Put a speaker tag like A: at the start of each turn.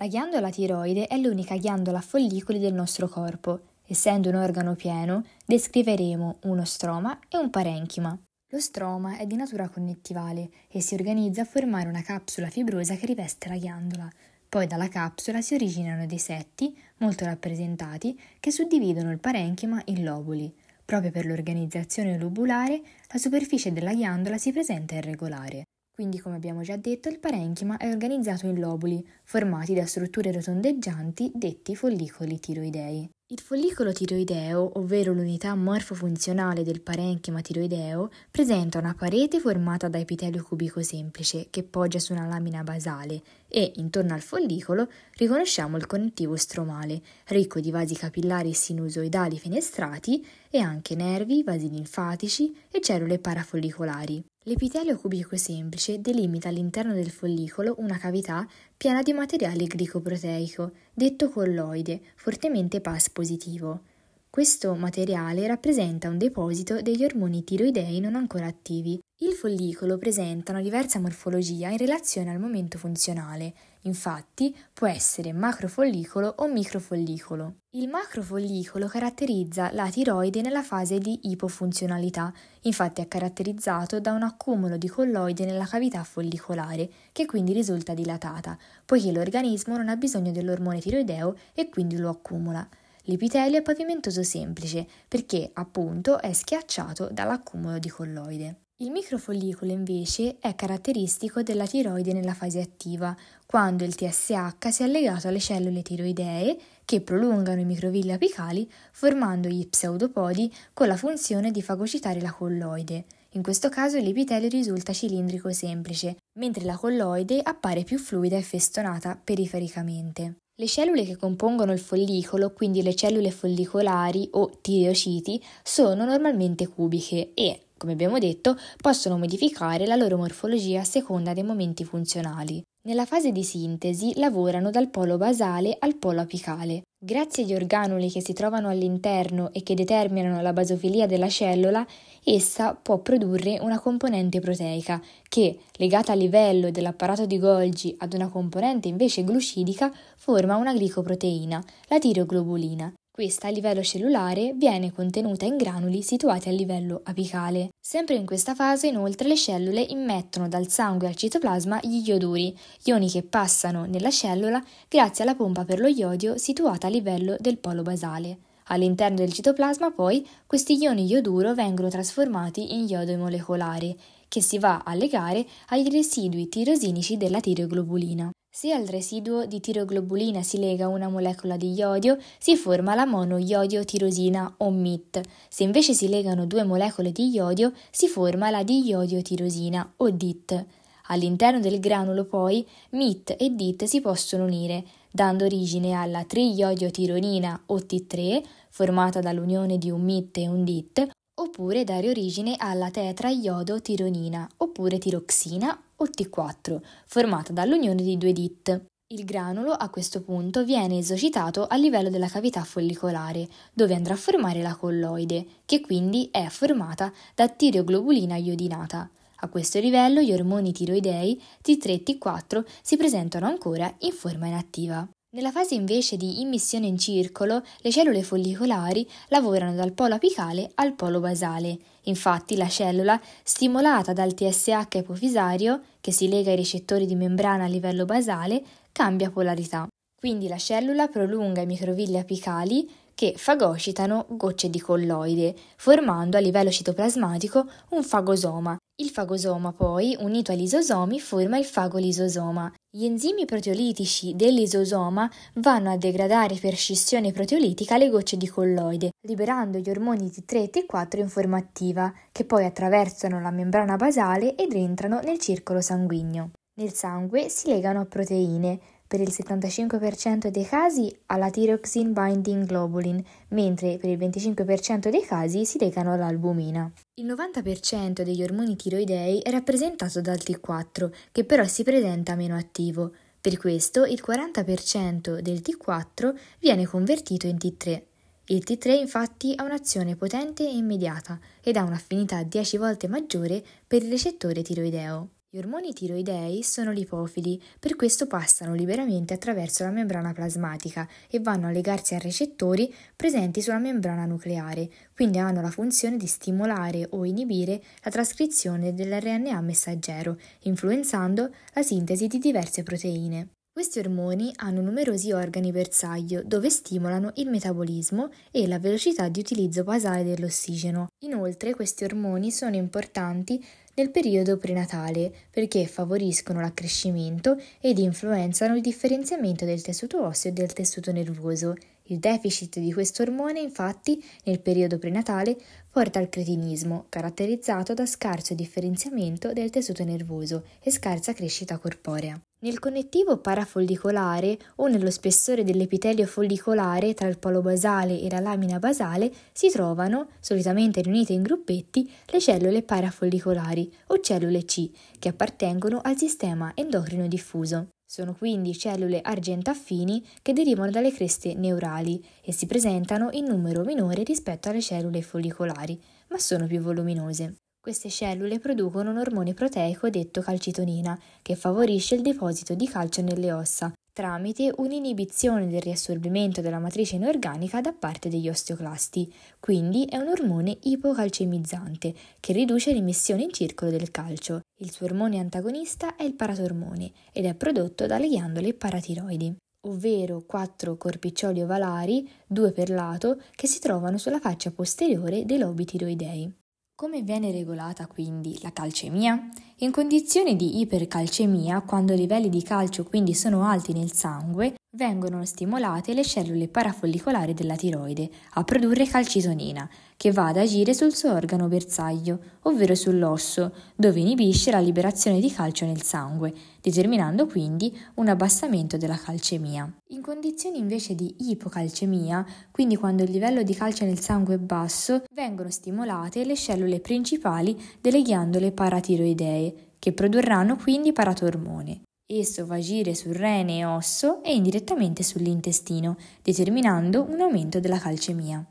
A: La ghiandola tiroide è l'unica ghiandola a follicoli del nostro corpo. Essendo un organo pieno, descriveremo uno stroma e un parenchima. Lo stroma è di natura connettivale e si organizza a formare una capsula fibrosa che riveste la ghiandola. Poi dalla capsula si originano dei setti, molto rappresentati, che suddividono il parenchima in lobuli. Proprio per l'organizzazione lobulare, la superficie della ghiandola si presenta irregolare. Quindi, come abbiamo già detto, il parenchima è organizzato in lobuli, formati da strutture rotondeggianti detti follicoli tiroidei. Il follicolo tiroideo, ovvero l'unità morfofunzionale del parenchima tiroideo, presenta una parete formata da epitelio cubico semplice che poggia su una lamina basale e, intorno al follicolo, riconosciamo il connettivo stromale, ricco di vasi capillari sinusoidali fenestrati e anche nervi, vasi linfatici e cellule parafollicolari. L'epitelio cubico semplice delimita all'interno del follicolo una cavità piena di materiale glicoproteico, detto colloide, fortemente PAS positivo. Questo materiale rappresenta un deposito degli ormoni tiroidei non ancora attivi. Il follicolo presenta una diversa morfologia in relazione al momento funzionale, infatti può essere macrofollicolo o microfollicolo. Il macrofollicolo caratterizza la tiroide nella fase di ipofunzionalità, infatti è caratterizzato da un accumulo di colloide nella cavità follicolare, che quindi risulta dilatata, poiché l'organismo non ha bisogno dell'ormone tiroideo e quindi lo accumula. L'epitelio è pavimentoso semplice perché appunto è schiacciato dall'accumulo di colloide. Il microfollicolo invece è caratteristico della tiroide nella fase attiva, quando il TSH si è legato alle cellule tiroidee che prolungano i microvilli apicali formando gli pseudopodi con la funzione di fagocitare la colloide. In questo caso l'epitelio risulta cilindrico semplice, mentre la colloide appare più fluida e festonata perifericamente. Le cellule che compongono il follicolo, quindi le cellule follicolari o tireociti, sono normalmente cubiche e, come abbiamo detto, possono modificare la loro morfologia a seconda dei momenti funzionali. Nella fase di sintesi lavorano dal polo basale al polo apicale. Grazie agli organuli che si trovano all'interno e che determinano la basofilia della cellula, essa può produrre una componente proteica che, legata a livello dell'apparato di Golgi ad una componente invece glucidica, forma una glicoproteina, la tiroglobulina, questa a livello cellulare viene contenuta in granuli situati a livello apicale. Sempre in questa fase, inoltre, le cellule immettono dal sangue al citoplasma gli ioduri, ioni che passano nella cellula grazie alla pompa per lo iodio situata a livello del polo basale. All'interno del citoplasma, poi, questi ioni ioduro vengono trasformati in iodo molecolare, che si va a legare ai residui tirosinici della tiroglobulina. Se al residuo di tiroglobulina si lega una molecola di iodio, si forma la monoiodio-tirosina o MIT. Se invece si legano due molecole di iodio, si forma la diiodio-tirosina o DIT. All'interno del granulo poi MIT e DIT si possono unire, dando origine alla triiodio-tironina o T3, formata dall'unione di un MIT e un DIT, oppure dare origine alla tetraiodo-tironina oppure tiroxina o T4, formata dall'unione di due DIT. Il granulo a questo punto viene esocitato a livello della cavità follicolare, dove andrà a formare la colloide, che quindi è formata da tireoglobulina iodinata. A questo livello gli ormoni tiroidei T3 e T4 si presentano ancora in forma inattiva. Nella fase invece di immissione in circolo, le cellule follicolari lavorano dal polo apicale al polo basale. Infatti la cellula, stimolata dal TSH ipofisario, che si lega ai recettori di membrana a livello basale, cambia polarità. Quindi la cellula prolunga i microvilli apicali che fagocitano gocce di colloide, formando a livello citoplasmatico un fagosoma, il fagosoma poi, unito ai lisosomi, forma il fagolisosoma. Gli enzimi proteolitici del lisosoma vanno a degradare per scissione proteolitica le gocce di colloide, liberando gli ormoni T3 e T4 in forma attiva, che poi attraversano la membrana basale ed entrano nel circolo sanguigno. Nel sangue si legano a proteine, per il 75% dei casi alla thyroxine binding globulin, mentre per il 25% dei casi si legano all'albumina. Il 90% degli ormoni tiroidei è rappresentato dal T4, che però si presenta meno attivo. Per questo il 40% del T4 viene convertito in T3. Il T3 infatti ha un'azione potente e immediata ed ha un'affinità 10 volte maggiore per il recettore tiroideo. Gli ormoni tiroidei sono lipofili, per questo passano liberamente attraverso la membrana plasmatica e vanno a legarsi a recettori presenti sulla membrana nucleare, quindi hanno la funzione di stimolare o inibire la trascrizione dell'RNA messaggero, influenzando la sintesi di diverse proteine. Questi ormoni hanno numerosi organi bersaglio dove stimolano il metabolismo e la velocità di utilizzo basale dell'ossigeno. Inoltre questi ormoni sono importanti nel periodo prenatale perché favoriscono l'accrescimento ed influenzano il differenziamento del tessuto osseo e del tessuto nervoso. Il deficit di questo ormone, infatti, nel periodo prenatale porta al cretinismo, caratterizzato da scarso differenziamento del tessuto nervoso e scarsa crescita corporea. Nel connettivo parafollicolare o nello spessore dell'epitelio follicolare tra il polo basale e la lamina basale si trovano, solitamente riunite in gruppetti, le cellule parafollicolari o cellule C, che appartengono al sistema endocrino diffuso. Sono quindi cellule argentaffini che derivano dalle creste neurali e si presentano in numero minore rispetto alle cellule follicolari, ma sono più voluminose. Queste cellule producono un ormone proteico detto calcitonina, che favorisce il deposito di calcio nelle ossa, tramite un'inibizione del riassorbimento della matrice inorganica da parte degli osteoclasti. Quindi è un ormone ipocalcemizzante che riduce l'emissione in circolo del calcio. Il suo ormone antagonista è il paratormone ed è prodotto dalle ghiandole paratiroidi ovvero quattro corpiccioli ovalari, due per lato, che si trovano sulla faccia posteriore dei lobi tiroidei. Come viene regolata quindi la calcemia? In condizioni di ipercalcemia, quando i livelli di calcio quindi sono alti nel sangue, vengono stimolate le cellule parafollicolari della tiroide a produrre calcitonina, che va ad agire sul suo organo bersaglio, ovvero sull'osso, dove inibisce la liberazione di calcio nel sangue, determinando quindi un abbassamento della calcemia. In condizioni invece di ipocalcemia, quindi quando il livello di calcio nel sangue è basso, vengono stimolate le cellule principali delle ghiandole paratiroidee, che produrranno quindi paratormone. Esso va a agire sul rene e osso e indirettamente sull'intestino, determinando un aumento della calcemia.